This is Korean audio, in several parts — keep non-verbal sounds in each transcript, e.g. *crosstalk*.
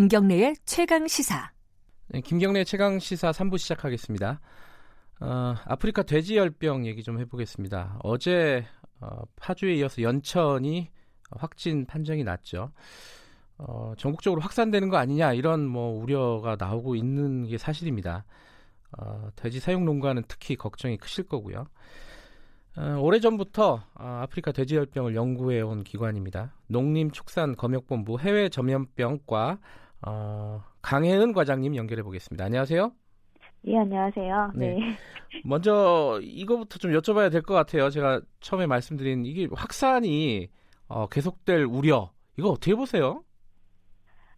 김경래의 최강 시사. 네, 김경래 최강 시사 3부 시작하겠습니다. 어, 아프리카 돼지열병 얘기 좀 해보겠습니다. 어제 어, 파주에 이어서 연천이 확진 판정이 났죠. 어, 전국적으로 확산되는 거 아니냐 이런 뭐 우려가 나오고 있는 게 사실입니다. 어, 돼지 사육 농가는 특히 걱정이 크실 거고요. 어, 오래전부터 어, 아프리카 돼지열병을 연구해 온 기관입니다. 농림축산검역본부 해외전염병과 어, 강혜은 과장님 연결해 보겠습니다. 안녕하세요. 예, 안녕하세요. 네. 네. *laughs* 먼저 이거부터 좀 여쭤봐야 될 것 같아요. 제가 처음에 말씀드린 이게 확산이 어, 계속될 우려 이거 어떻게 보세요?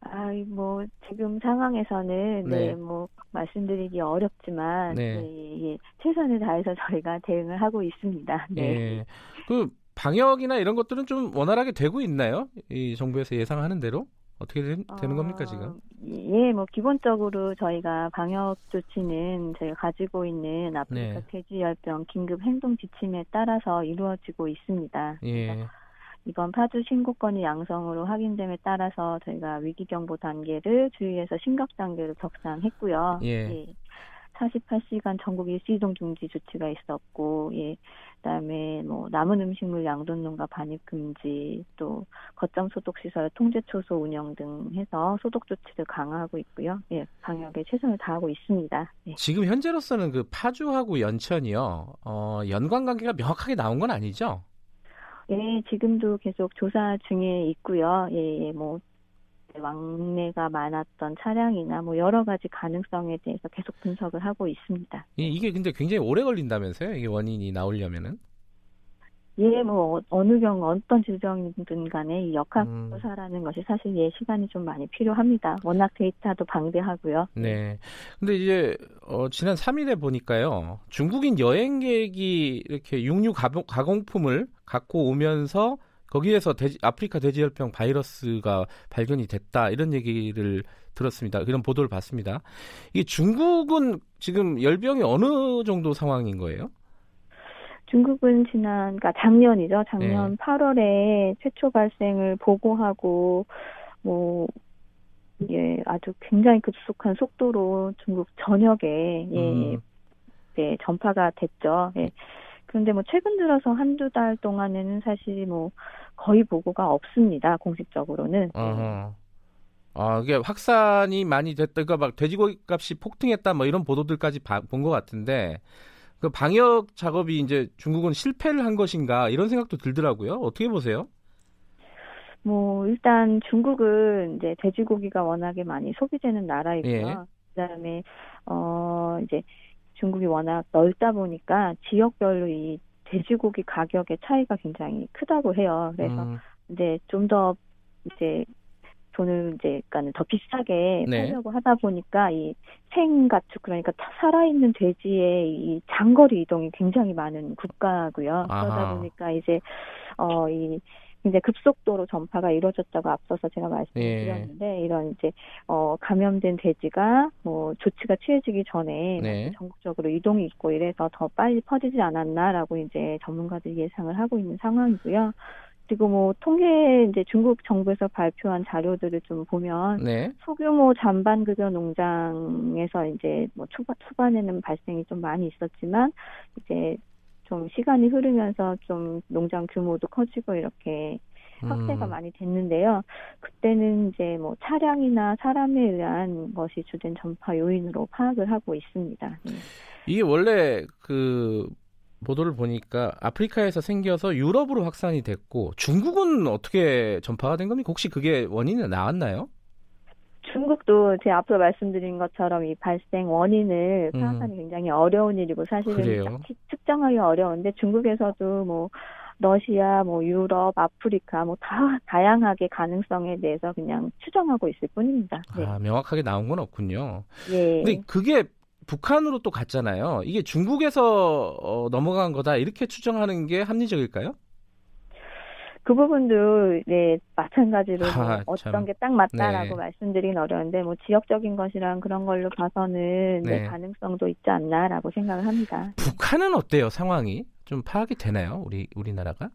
아, 뭐 지금 상황에서는 네, 네 뭐 말씀드리기 어렵지만 네. 네, 예, 최선을 다해서 *laughs* 저희가 대응을 하고 있습니다. 네. 예. 그 방역이나 이런 것들은 좀 원활하게 되고 있나요? 이 정부에서 예상하는 대로 어떻게 되, 는 겁니까 지금? 어, 예, 뭐 기본적으로 저희가 방역 조치는 저희가 가지고 있는 아프리카 네. 돼지열병 긴급 행동 지침에 따라서 이루어지고 있습니다. 예. 이번 파주 신고 건이 양성으로 확인됨에 따라서 저희가 위기 경보 단계를 주의해서 심각 단계로 격상했고요. 예. 예. 48시간 전국 일시 이동 중지 조치가 있었고, 예. 그다음에 뭐 남은 음식물 양돈 농가 반입 금지, 또 거점 소독 시설 통제 초소 운영 등 해서 소독 조치를 강화하고 있고요. 예, 방역에 최선을 다하고 있습니다. 예. 지금 현재로서는 그 파주하고 연천이요, 어, 연관 관계가 명확하게 나온 건 아니죠? 예, 지금도 계속 조사 중에 있고요. 예, 예, 뭐 왕래가 많았던 차량이나 뭐 여러 가지 가능성에 대해서 계속 분석을 하고 있습니다. 예, 이게 근데 굉장히 오래 걸린다면서요? 이게 원인이 나오려면은? 예, 뭐 어느 경우 어떤 질병이든 간에 이 역학조사라는 음. 것이 사실 예 시간이 좀 많이 필요합니다. 워낙 데이터도 방대하고요. 네. 근데 이제 어, 지난 3일에 보니까요. 중국인 여행객이 이렇게 육류 가공, 가공품을 갖고 오면서 거기에서 돼지, 아프리카 돼지열병 바이러스가 발견이 됐다 이런 얘기를 들었습니다. 그런 보도를 봤습니다. 이게 중국은 지금 열병이 어느 정도 상황인 거예요? 중국은 지난, 그러니까 작년이죠. 작년 네. 8월에 최초 발생을 보고하고, 뭐, 예, 아주 굉장히 급속한 속도로 중국 전역에, 예, 음. 네, 전파가 됐죠. 예. 그런데 뭐 최근 들어서 한두 달 동안에는 사실 뭐 거의 보고가 없습니다. 공식적으로는. 어허. 아, 이게 확산이 많이 됐다. 그러니까 막 돼지고기 값이 폭등했다 뭐 이런 보도들까지 본 것 같은데 그 방역 작업이 이제 중국은 실패를 한 것인가 이런 생각도 들더라고요. 어떻게 보세요? 뭐 일단 중국은 이제 돼지고기가 워낙에 많이 소비되는 나라이고요. 예. 그다음에 어 이제 중국이 워낙 넓다 보니까 지역별로 이 돼지고기 가격의 차이가 굉장히 크다고 해요. 그래서 음. 이제 좀 더 이제 돈을 이제 그러니까는 더 비싸게 네. 팔려고 하다 보니까 이 생가축 그러니까 살아있는 돼지의 이 장거리 이동이 굉장히 많은 국가고요. 그러다 보니까 이제 어이 이제 급속도로 전파가 이루어졌다고 앞서서 제가 말씀드렸는데 네. 이런 이제 어 감염된 돼지가 뭐 조치가 취해지기 전에 네. 전국적으로 이동이 있고 이래서 더 빨리 퍼지지 않았나라고 이제 전문가들이 예상을 하고 있는 상황이고요. 그리고 뭐 통계 이제 중국 정부에서 발표한 자료들을 좀 보면 네. 소규모 잔반 급여 농장에서 이제 뭐 초반 초반에는 발생이 좀 많이 있었지만 이제 좀 시간이 흐르면서 좀 농장 규모도 커지고 이렇게 확대가 음. 많이 됐는데요. 그때는 이제 뭐 차량이나 사람에 의한 것이 주된 전파 요인으로 파악을 하고 있습니다. 네. 이게 원래 그 보도를 보니까 아프리카에서 생겨서 유럽으로 확산이 됐고 중국은 어떻게 전파가 된 겁니까? 혹시 그게 원인이 나왔나요? 중국도 제 앞서 말씀드린 것처럼 이 발생 원인을 음. 파악하기 음. 굉장히 어려운 일이고 사실은 측정하기 어려운데 중국에서도 뭐 러시아, 뭐 유럽, 아프리카 뭐 다 다양하게 가능성에 대해서 그냥 추정하고 있을 뿐입니다. 네. 아 명확하게 나온 건 없군요. 예. 근데 그게 북한으로 또 갔잖아요. 이게 중국에서 어, 넘어간 거다 이렇게 추정하는 게 합리적일까요? 그 부분도 네 마찬가지로 아, 어떤 게 딱 맞다라고 네. 말씀드리긴 어려운데 뭐 지역적인 것이랑 그런 걸로 봐서는 네. 네, 가능성도 있지 않나라고 생각을 합니다. 북한은 어때요 상황이 좀 파악이 되나요 우리 우리나라가?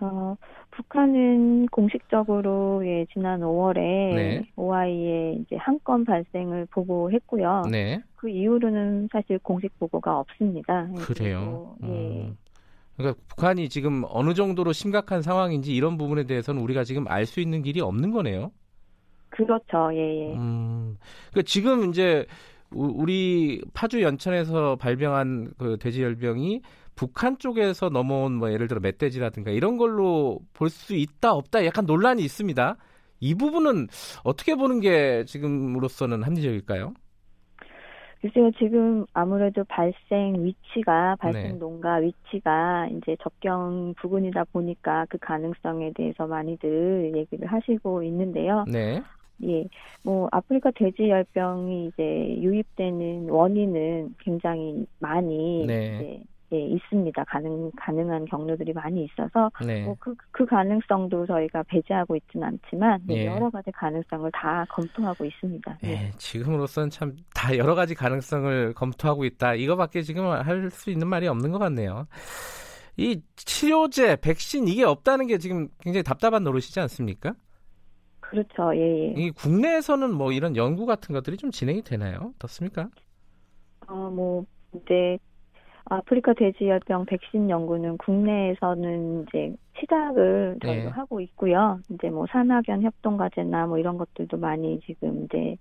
어, 북한은 공식적으로 예, 지난 5월에 네. OI의 이제 한 건 발생을 보고했고요. 네. 그 이후로는 사실 공식 보고가 없습니다. 그래요. 예. 음. 그러니까 북한이 지금 어느 정도로 심각한 상황인지 이런 부분에 대해서는 우리가 지금 알 수 있는 길이 없는 거네요. 그렇죠. 예, 예. 음. 그러니까 지금 이제 우리 파주 연천에서 발병한 그 돼지 열병이 북한 쪽에서 넘어온 뭐 예를 들어 멧돼지라든가 이런 걸로 볼 수 있다 없다 약간 논란이 있습니다. 이 부분은 어떻게 보는 게 지금으로서는 합리적일까요? 글쎄요, 지금 아무래도 발생 위치가, 발생 네. 농가 위치가 이제 접경 부근이다 보니까 그 가능성에 대해서 많이들 얘기를 하시고 있는데요. 네. 예, 뭐 아프리카 돼지 열병이 이제 유입되는 원인은 굉장히 많이 네. 이제 예, 있습니다. 가능 가능한 경로들이 많이 있어서 네. 뭐그 그 가능성도 저희가 배제하고 있지는 않지만 네, 예. 여러 가지 가능성을 다 검토하고 있습니다. 예, 네. 지금으로서는 참 다 여러 가지 가능성을 검토하고 있다. 이거밖에 지금 할 수 있는 말이 없는 것 같네요. 이 치료제, 백신 이게 없다는 게 지금 굉장히 답답한 노릇이지 않습니까? 그렇죠. 예, 예. 이 국내에서는 뭐 이런 연구 같은 것들이 좀 진행이 되나요? 어떻습니까? 어, 뭐 이제 아프리카 돼지열병 백신 연구는 국내에서는 이제 시작을 저희가 네. 하고 있고요. 이제 뭐 산학연 협동 과제나 뭐 이런 것들도 많이 지금 이제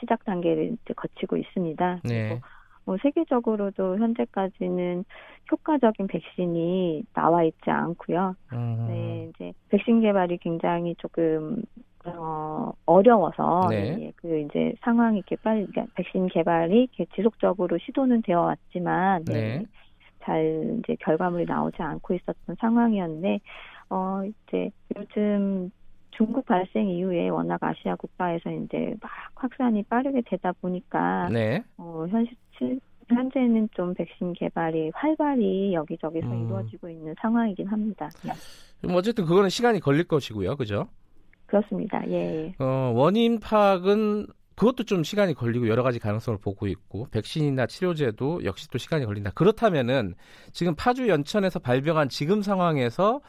시작 단계를 이제 거치고 있습니다. 네. 뭐 세계적으로도 현재까지는 효과적인 백신이 나와 있지 않고요. 음. 네, 이제 백신 개발이 굉장히 조금 어, 어려워서 네. 예, 그 이제 상황이 이렇게 빨리 그러니까 백신 개발이 이렇게 지속적으로 시도는 되어 왔지만 네. 네. 잘 이제 결과물이 나오지 않고 있었던 상황이었는데 어 이제 요즘 중국 발생 이후에 워낙 아시아 국가에서 이제 막 확산이 빠르게 되다 보니까 네. 어 현실 현재는 좀 백신 개발이 활발히 여기저기서 음. 이루어지고 있는 상황이긴 합니다. 네. 어쨌든 그거는 시간이 걸릴 것이고요, 그죠? 그렇습니다. 예. 어, 원인 파악은 그것도 좀 시간이 걸리고 여러 가지 가능성을 보고 있고 백신이나 치료제도 역시 또 시간이 걸린다. 그렇다면은 지금 파주 연천에서 발병한 지금 상황에서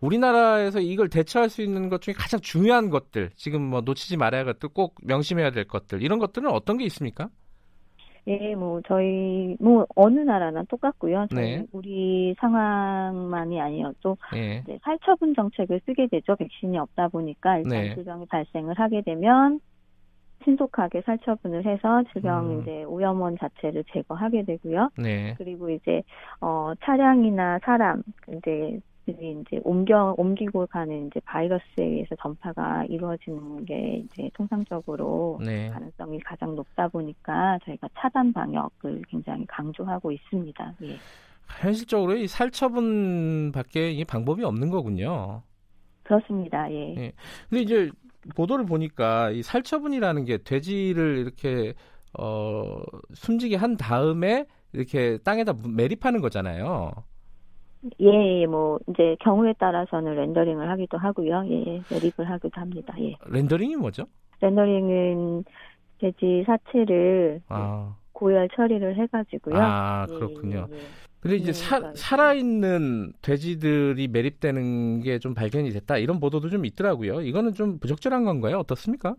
우리나라에서 이걸 대처할 수 있는 것 중에 가장 중요한 것들, 지금 뭐 놓치지 말아야 할 것들, 꼭 명심해야 될 것들 이런 것들은 어떤 게 있습니까? 예, 뭐 저희 뭐 어느 나라나 똑같고요. 저희 네. 우리 상황만이 아니어도 네. 이제 살처분 정책을 쓰게 되죠. 백신이 없다 보니까 일단 네. 질병이 발생을 하게 되면 신속하게 살처분을 해서 질병 음. 이제 오염원 자체를 제거하게 되고요. 네. 그리고 이제 어 차량이나 사람 이제 들이 이제 옮겨 옮기고 가는 이제 바이러스에 의해서 전파가 이루어지는 게 이제 통상적으로 네. 가능성이 가장 높다 보니까 저희가 차단 방역을 굉장히 강조하고 있습니다. 예. 현실적으로 이 살처분밖에 이 방법이 없는 거군요. 그렇습니다. 예. 예. 근데 이제 보도를 보니까 이 살처분이라는 게 돼지를 이렇게 어 숨지게 한 다음에 이렇게 땅에다 매립하는 거잖아요. 예, 예, 뭐 이제 경우에 따라서는 렌더링을 하기도 하고요. 예, 매립을 하기도 합니다. 예. 렌더링이 뭐죠? 렌더링은 돼지 사체를 아. 고열 처리를 해가지고요. 아, 예, 그렇군요. 예, 예, 근데 이제 네, 사, 살아있는 돼지들이 매립되는 게 좀 발견이 됐다 이런 보도도 좀 있더라고요. 이거는 좀 부적절한 건가요? 어떻습니까?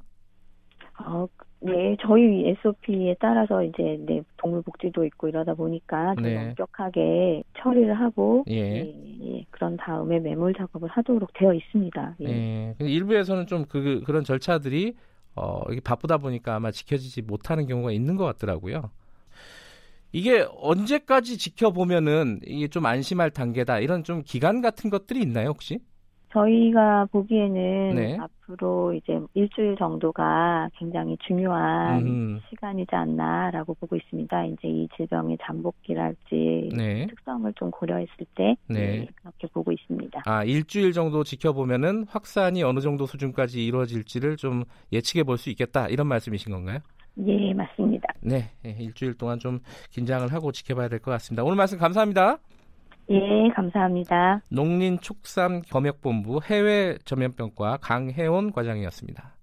어, 네, 저희 SOP에 따라서 이제 네, 동물 복지도 있고 이러다 보니까 좀 네. 엄격하게 처리를 하고 예. 예, 예, 그런 다음에 매몰 작업을 하도록 되어 있습니다. 예. 예. 일부에서는 좀 그 그런 절차들이 어, 이게 바쁘다 보니까 아마 지켜지지 못하는 경우가 있는 것 같더라고요. 이게 언제까지 지켜보면은 이게 좀 안심할 단계다 이런 좀 기간 같은 것들이 있나요 혹시? 저희가 보기에는 네. 앞으로 이제 일주일 정도가 굉장히 중요한 음. 시간이지 않나라고 보고 있습니다. 이제 이 질병의 잠복기랄지 네. 특성을 좀 고려했을 때 네. 네. 그렇게 보고 있습니다. 아 일주일 정도 지켜보면은 확산이 어느 정도 수준까지 이루어질지를 좀 예측해 볼 수 있겠다 이런 말씀이신 건가요? 예 맞습니다. 네 일주일 동안 좀 긴장을 하고 지켜봐야 될 것 같습니다. 오늘 말씀 감사합니다. 예, 감사합니다. 농林축산 검역본부 해외 전면병과 강혜원 과장이었습니다.